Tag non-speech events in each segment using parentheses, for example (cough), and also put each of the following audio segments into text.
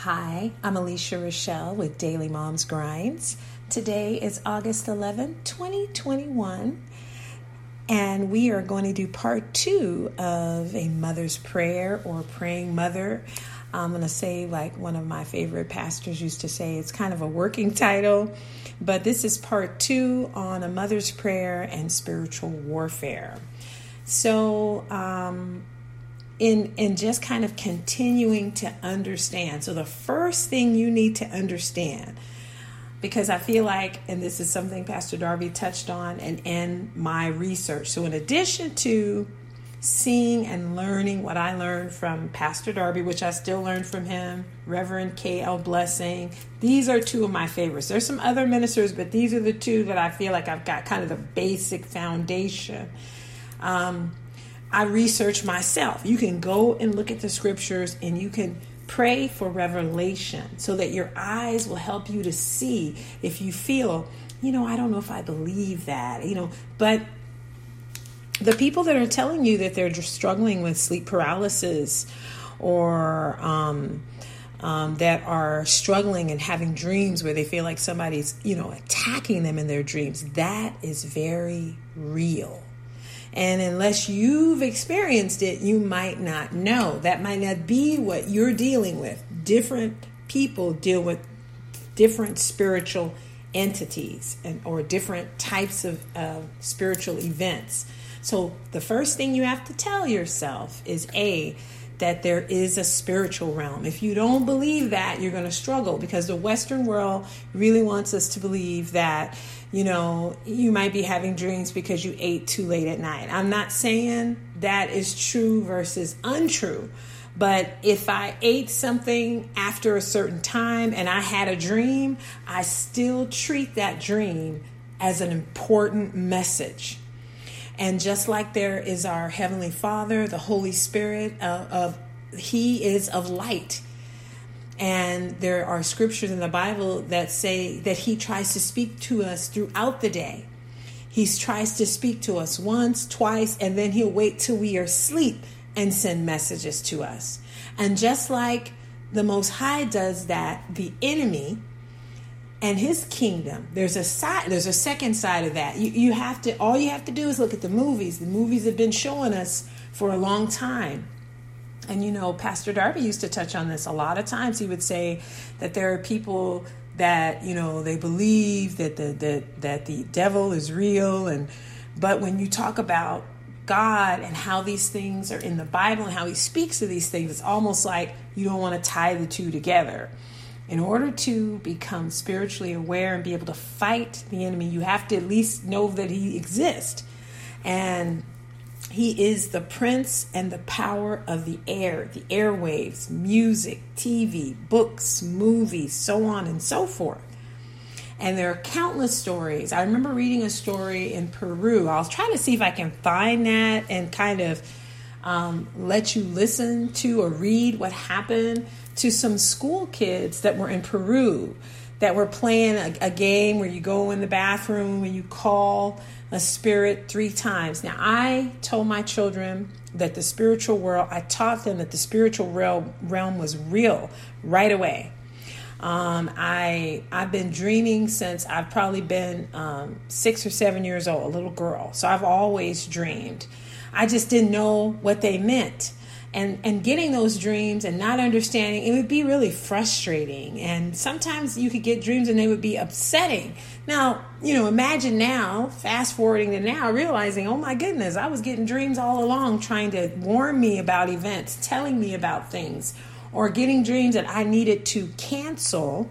Hi, I'm Alicia Rochelle with Daily Moms Grinds. Today is August 11, 2021, and we are going to do part two of a mother's prayer or praying mother. I'm going to say, like one of my favorite pastors used to say, it's kind of a working title, but this is part two on a mother's prayer and spiritual warfare. So, um, in in just kind of continuing to understand. So the first thing you need to understand because I feel like and this is something Pastor Darby touched on and in my research. So in addition to seeing and learning what I learned from Pastor Darby, which I still learn from him, Reverend K.L. Blessing. These are two of my favorites. There's some other ministers, but these are the two that I feel like I've got kind of the basic foundation. Um, I research myself. You can go and look at the scriptures and you can pray for revelation so that your eyes will help you to see if you feel, you know, I don't know if I believe that, you know, but the people that are telling you that they're just struggling with sleep paralysis or um, um, that are struggling and having dreams where they feel like somebody's, you know, attacking them in their dreams, that is very real. And unless you've experienced it, you might not know. That might not be what you're dealing with. Different people deal with different spiritual entities and or different types of uh, spiritual events. So the first thing you have to tell yourself is a that there is a spiritual realm. If you don't believe that, you're going to struggle because the Western world really wants us to believe that, you know, you might be having dreams because you ate too late at night. I'm not saying that is true versus untrue. But if I ate something after a certain time and I had a dream, I still treat that dream as an important message. And just like there is our Heavenly Father, the Holy Spirit uh, of He is of light. And there are scriptures in the Bible that say that He tries to speak to us throughout the day. He tries to speak to us once, twice, and then He'll wait till we are asleep and send messages to us. And just like the Most High does that, the enemy, and his kingdom. There's a side there's a second side of that. You, you have to all you have to do is look at the movies. The movies have been showing us for a long time. And you know pastor darby used to touch on this a lot of times. He would say that there are people that you know they believe that the that, that the devil is real. And but when you talk about God and how these things are in the Bible and how he speaks of these things, it's almost like you don't want to tie the two together. In order to become spiritually aware and be able to fight the enemy, you have to at least know that he exists. And he is the prince and the power of the air, the airwaves, music, TV, books, movies, so on and so forth. And there are countless stories. I remember reading a story in Peru. I'll try to see if I can find that and kind of um, let you listen to or read what happened to some school kids that were in Peru that were playing a, a, game where you go in the bathroom and you call a spirit three times. Now, I told my children that the spiritual world, I taught them that the spiritual realm, realm was real right away. Um, I I've been dreaming since I've probably been um, six or seven years old, a little girl. So I've always dreamed. I just didn't know what they meant and and getting those dreams and not understanding it would be really frustrating. And sometimes you could get dreams and they would be upsetting. Now you know imagine now fast forwarding to now realizing oh my goodness i was getting dreams all along trying to warn me about events telling me about things or getting dreams that i needed to cancel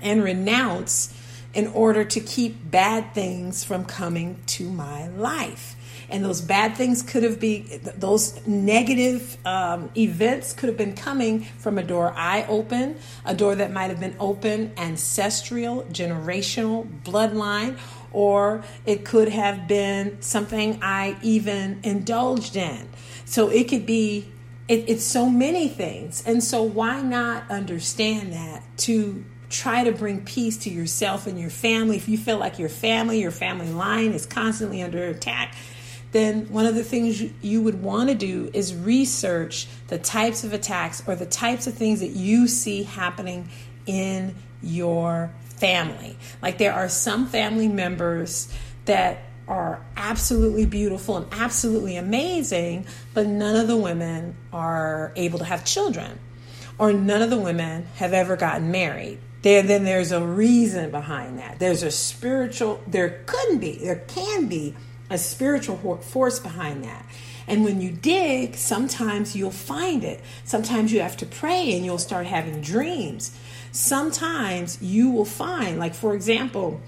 and renounce in order to keep bad things from coming to my life and those bad things could have been those negative um, events could have been coming from a door I opened, a door that might have been open ancestral, generational, bloodline, or it could have been something I even indulged in. So it could be. It, it's so many things, and so why not understand that to try to bring peace to yourself and your family. If you feel like your family, your family line is constantly under attack, then one of the things you, you would want to do is research the types of attacks or the types of things that you see happening in your family. Like there are some family members that are absolutely beautiful and absolutely amazing, but none of the women are able to have children, or none of the women have ever gotten married. There, then there's a reason behind that. There's a spiritual, there couldn't be, there can be a spiritual force behind that. And when you dig, sometimes you'll find it. Sometimes you have to pray and you'll start having dreams. Sometimes you will find, like, for example,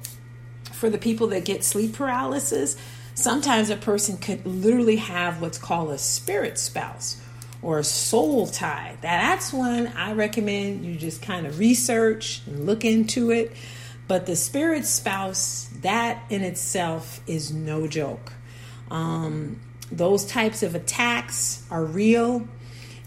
for the people that get sleep paralysis, sometimes a person could literally have what's called a spirit spouse or a soul tie. That's one I recommend you just kind of research and look into it. But the spirit spouse, that in itself is no joke. Um, those types of attacks are real.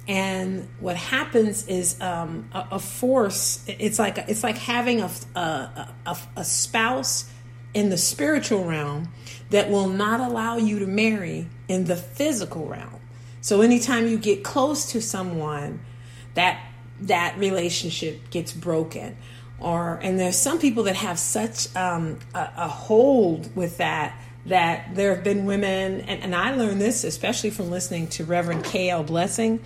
And what happens is um, a, a, force. It's like it's like having a, a, a, spouse in the spiritual realm that will not allow you to marry in the physical realm. So anytime you get close to someone, that that relationship gets broken. Or and there's some people that have such um, a, a, hold with that that there have been women, and, and I learned this especially from listening to Reverend K.L. Blessing,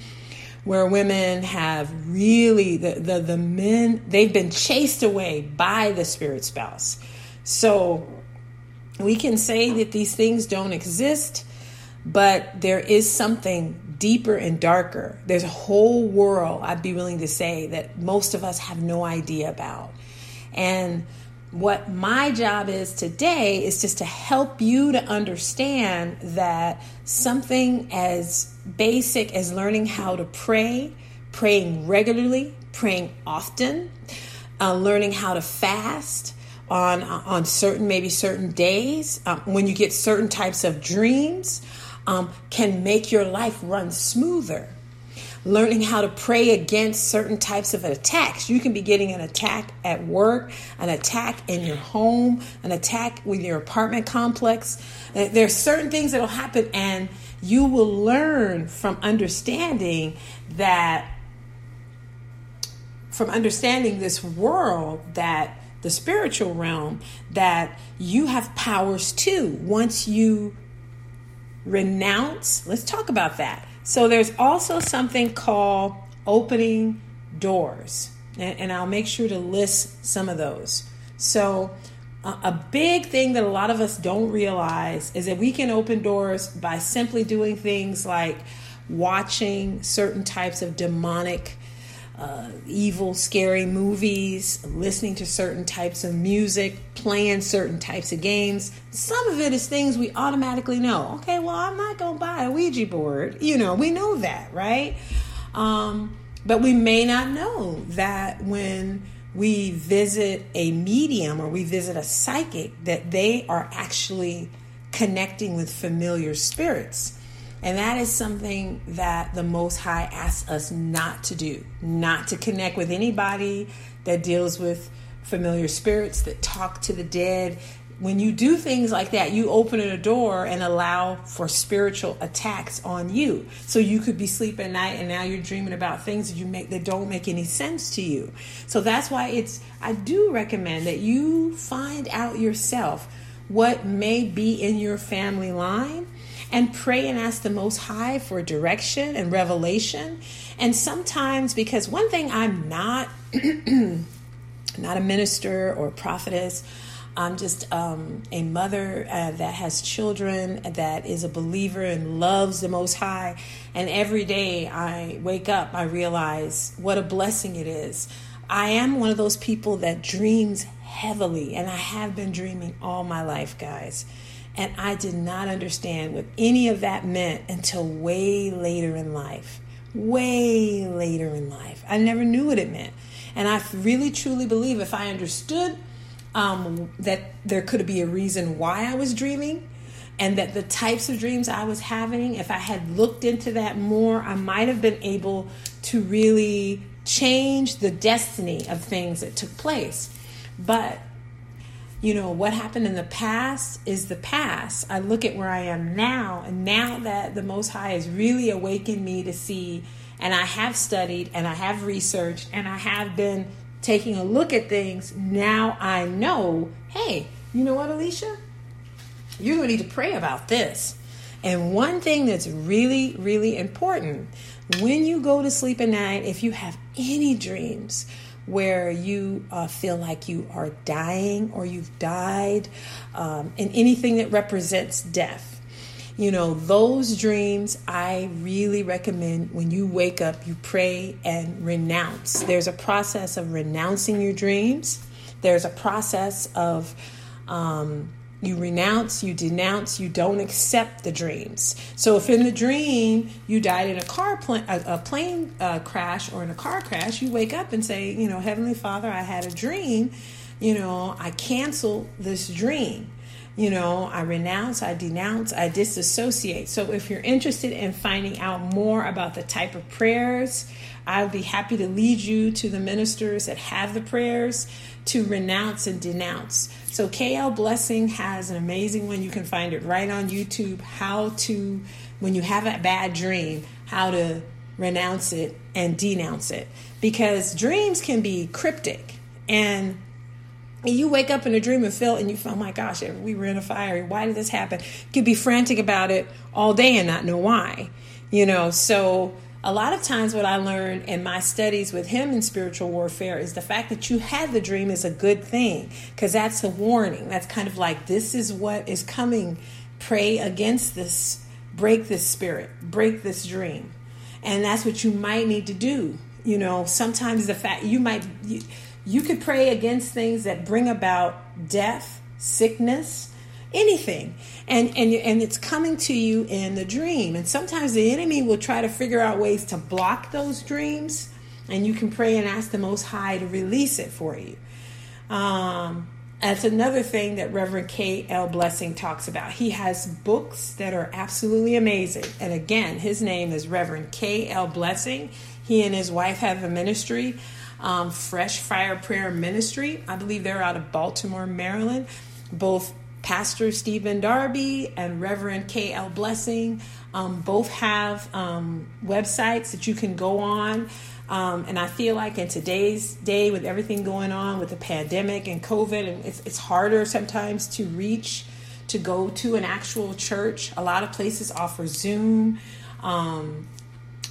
where women have really the, the the men they've been chased away by the spirit spouse so we can say that these things don't exist, but there is something deeper and darker. There's a whole world, I'd be willing to say, that most of us have no idea about. And what my job is today is just to help you to understand that something as basic as learning how to pray, praying regularly, praying often, uh, learning how to fast, on on certain maybe certain days um, when you get certain types of dreams um, can make your life run smoother. Learning how to pray against certain types of attacks. You can be getting an attack at work an attack in your home an attack with your apartment complex. There are certain things that will happen and you will learn from understanding that from understanding this world that the spiritual realm that you have powers too. Once you renounce. Let's talk about that. So, there's also something called opening doors, and, and I'll make sure to list some of those. So, a big thing that a lot of us don't realize is that we can open doors by simply doing things like watching certain types of demonic uh, evil, scary movies, listening to certain types of music, playing certain types of games. Some of it is things we automatically know. Okay, well, I'm not going to buy a Ouija board. You know, we know that, right? Um, but we may not know that when we visit a medium or we visit a psychic, that they are actually connecting with familiar spirits. And that is something that the Most High asks us not to do, not to connect with anybody that deals with familiar spirits, that talk to the dead. When you do things like that, you open a door and allow for spiritual attacks on you. So you could be sleeping at night and now you're dreaming about things that you make that don't make any sense to you. So that's why it's I do recommend that you find out yourself what may be in your family line and pray and ask the Most High for direction and revelation. And sometimes, because one thing I'm not, (clears throat) not a minister or prophetess, I'm just um, a mother uh, that has children, that is a believer and loves the Most High. And every day I wake up, I realize what a blessing it is. I am one of those people that dreams heavily, and I have been dreaming all my life, guys. And I did not understand what any of that meant until way later in life. Way later in life. I never knew what it meant. And I really truly believe if I understood um, that there could be a reason why I was dreaming and that the types of dreams I was having, if I had looked into that more, I might have been able to really change the destiny of things that took place. But you know, what happened in the past is the past. I look at where I am now, and now that the Most High has really awakened me to see, and I have studied and I have researched and I have been taking a look at things, now I know, hey, you know what, Alicia? You're going to need to pray about this. And one thing that's really, really important when you go to sleep at night, if you have any dreams where you uh, feel like you are dying or you've died, um, and anything that represents death. You know, those dreams, I really recommend when you wake up, you pray and renounce. There's a process of renouncing your dreams, there's a process of um, you renounce, you denounce, you don't accept the dreams. So if in the dream you died in a car pl- a, plane uh, crash or in a car crash, you wake up and say, you know, Heavenly Father, I had a dream. You know, I cancel this dream. You know, I renounce, I denounce, I disassociate. So if you're interested in finding out more about the type of prayers, I'll be happy to lead you to the ministers that have the prayers to renounce and denounce. So KL Blessing has an amazing one. You can find it right on YouTube. How to, when you have a bad dream, how to renounce it and denounce it. Because dreams can be cryptic and you wake up in a dream and feel and you feel, oh my gosh, we were in a fire. Why did this happen? You could be frantic about it all day and not know why. You know, so a lot of times what i learned in my studies with him in spiritual warfare is the fact that you had the dream is a good thing because that's a warning that's kind of like this is what is coming pray against this break this spirit break this dream and that's what you might need to do you know sometimes the fact you might you, could pray against things that bring about death sickness anything and and and it's coming to you in the dream and sometimes the enemy will try to figure out ways to block those dreams and you can pray and ask the most high to release it for you um, that's another thing that Reverend K. L. Blessing talks about. He has books that are absolutely amazing. And again, his name is Reverend K. L. Blessing. He and his wife have a ministry, um, Fresh Fire Prayer Ministry. I believe they're out of Baltimore, Maryland. Both Pastor Stephen Darby and Reverend K.L. Blessing um, both have um, websites that you can go on. Um, and I feel like in today's day, with everything going on with the pandemic and COVID, and it's, it's harder sometimes to reach to go to an actual church. A lot of places offer Zoom. Um,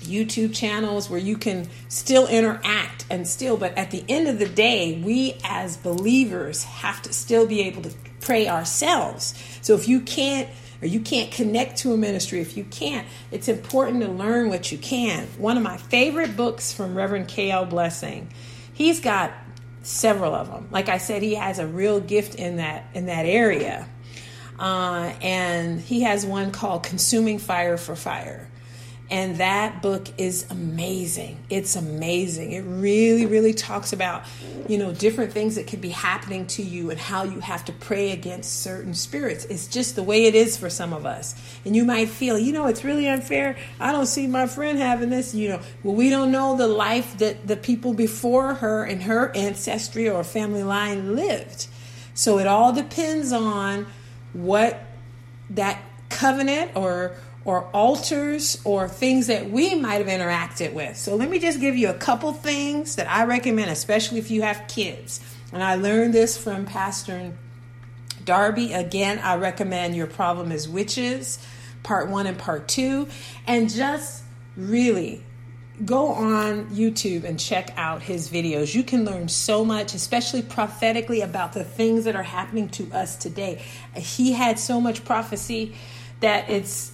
YouTube channels where you can still interact and still, but at the end of the day, we as believers have to still be able to pray ourselves. So if you can't or you can't connect to a ministry, if you can't, it's important to learn what you can. One of my favorite books from Reverend K.L. Blessing, he's got several of them. Like I said, he has a real gift in that in that area. Uh, and he has one called Consuming Fire for Fire. And that book is amazing. It's amazing. It really, really talks about, you know, different things that could be happening to you and how you have to pray against certain spirits. It's just the way it is for some of us. And you might feel, you know, it's really unfair. I don't see my friend having this, you know. Well, we don't know the life that the people before her and her ancestry or family line lived. So it all depends on what that covenant or or altars or things that we might have interacted with. So let me just give you a couple things that I recommend, especially if you have kids. And I learned this from Pastor Darby. Again, I recommend Your Problem is Witches, part one and part two. And just really go on YouTube and check out his videos. You can learn so much, especially prophetically, about the things that are happening to us today. He had so much prophecy that it's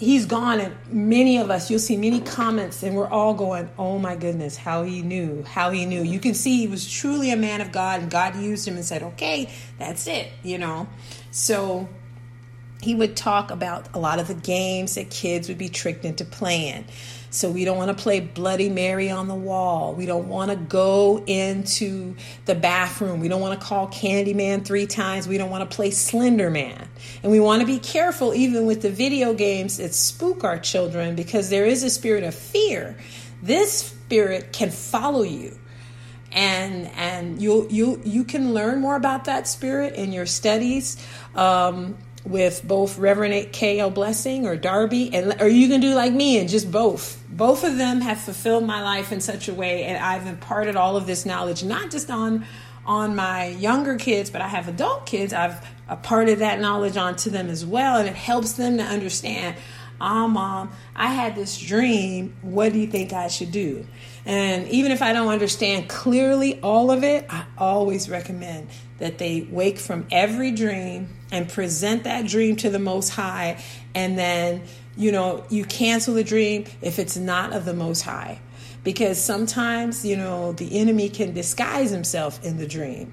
he's gone and many of us you'll see many comments and we're all going oh my goodness how he knew how he knew. You can see he was truly a man of god and god used him and said okay that's it you know? So he would talk about a lot of the games that kids would be tricked into playing so we don't want to play Bloody Mary on the wall. We don't want to go into the bathroom. We don't want to call Candyman three times. We don't want to play Slender Man. And we want to be careful even with the video games that spook our children because there is a spirit of fear. This spirit can follow you and and you you you can learn more about that spirit in your studies um, with both Reverend K.L. Blessing or Darby, and or you can do like me and just both. Both of them have fulfilled my life in such a way, and I've imparted all of this knowledge not just on on my younger kids, but I have adult kids. I've imparted that knowledge onto them as well, and it helps them to understand. Ah, mom, I had this dream. What do you think I should do? And even if I don't understand clearly all of it, I always recommend that they wake from every dream and present that dream to the Most High. And then, you know, you cancel the dream if it's not of the Most High. Because sometimes, you know, the enemy can disguise himself in the dream.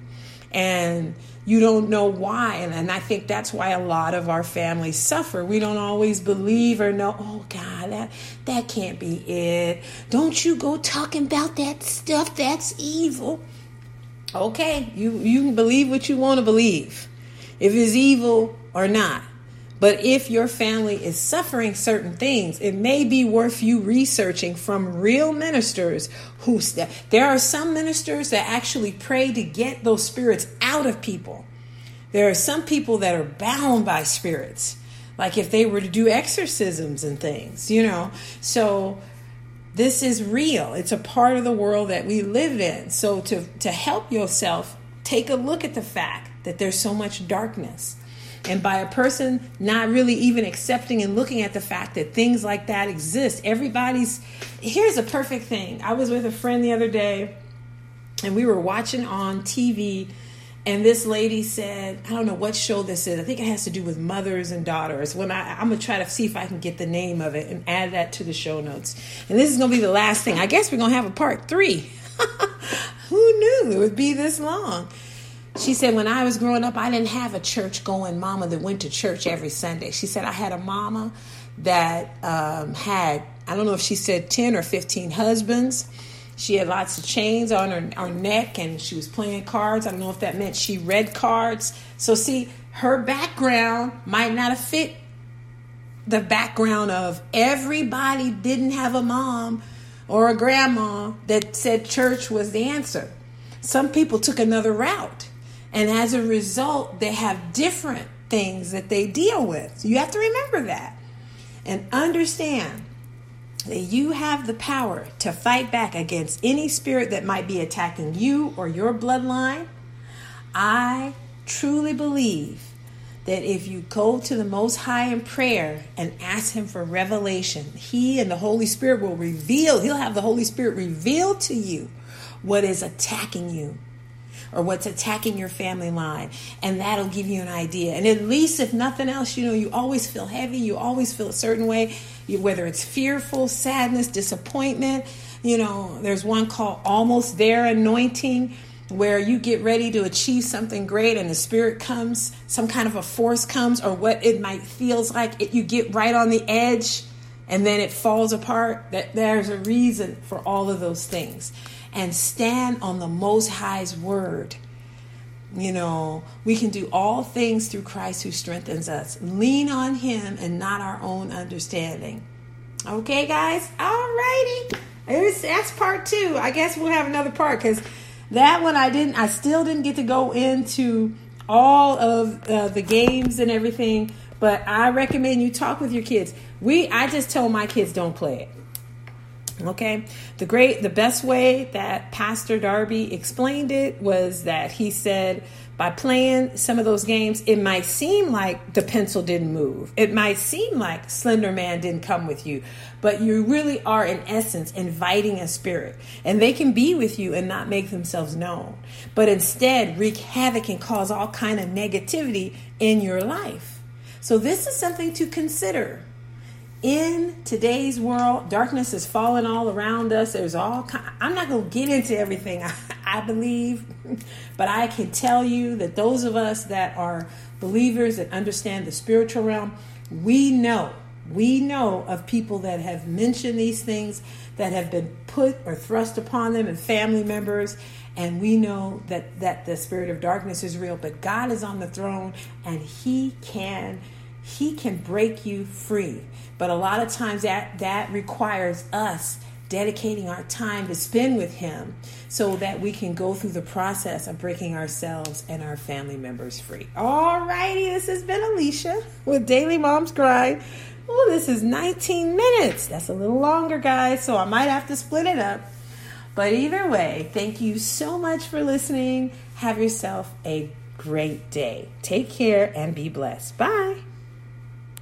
And you don't know why. And, and I think that's why a lot of our families suffer. We don't always believe or know, oh God, that, that can't be it. Don't you go talking about that stuff. That's evil. Okay, you, you can believe what you want to believe, if it's evil or not. But if your family is suffering certain things, it may be worth you researching from real ministers who there are some ministers that actually pray to get those spirits out of people. There are some people that are bound by spirits, like if they were to do exorcisms and things, you know. So this is real. It's a part of the world that we live in. So to to help yourself, take a look at the fact that there's so much darkness and by a person not really even accepting and looking at the fact that things like that exist, everybody's. Here's a perfect thing. I was with a friend the other day, and we were watching on TV. And this lady said, I don't know what show this is. I think it has to do with mothers and daughters. When I, I'm gonna try to see if I can get the name of it and add that to the show notes. And this is gonna be the last thing. I guess we're gonna have a part three. (laughs) Who knew it would be this long? She said, when I was growing up, I didn't have a church going mama that went to church every Sunday. She said, I had a mama that um, had, I don't know if she said 10 or 15 husbands. She had lots of chains on her, her neck and she was playing cards. I don't know if that meant she read cards. So, see, her background might not have fit the background of everybody didn't have a mom or a grandma that said church was the answer. Some people took another route. And as a result, they have different things that they deal with. So you have to remember that and understand that you have the power to fight back against any spirit that might be attacking you or your bloodline. I truly believe that if you go to the Most High in prayer and ask Him for revelation, He and the Holy Spirit will reveal, He'll have the Holy Spirit reveal to you what is attacking you or what's attacking your family line. And that'll give you an idea. And at least, if nothing else, you know, you always feel heavy, you always feel a certain way, you, whether it's fearful, sadness, disappointment. You know, there's one called Almost There Anointing where you get ready to achieve something great and the spirit comes some kind of a force comes or what it might feels like it, you get right on the edge and then it falls apart that there's a reason for all of those things and stand on the Most High's word. You know, we can do all things through Christ who strengthens us. Lean on Him and not our own understanding. Okay, guys? All righty. That's part two. I guess we'll have another part because that one I didn't, I still didn't get to go into all of uh, the games and everything. But I recommend you talk with your kids. We, I just tell my kids don't play it. Okay. The great, the best way that Pastor Darby explained it was that he said, by playing some of those games, it might seem like the pencil didn't move. It might seem like Slender Man didn't come with you, but you really are, in essence, inviting a spirit. And they can be with you and not make themselves known, but instead wreak havoc and cause all kind of negativity in your life. So this is something to consider in today's world, darkness is falling all around us. There's all kind, I'm not going to get into everything (laughs) I, I believe, but I can tell you that those of us that are believers that understand the spiritual realm, we know, we know of people that have mentioned these things that have been put or thrust upon them and family members and we know that that the spirit of darkness is real but God is on the throne and he can he can break you free. But a lot of times that that requires us dedicating our time to spend with Him so that we can go through the process of breaking ourselves and our family members free. All righty, this has been Alicia with Daily Mom's Grind. Oh, this is 19 minutes. That's a little longer, guys, so I might have to split it up. But either way, thank you so much for listening. Have yourself a great day. Take care and be blessed. Bye.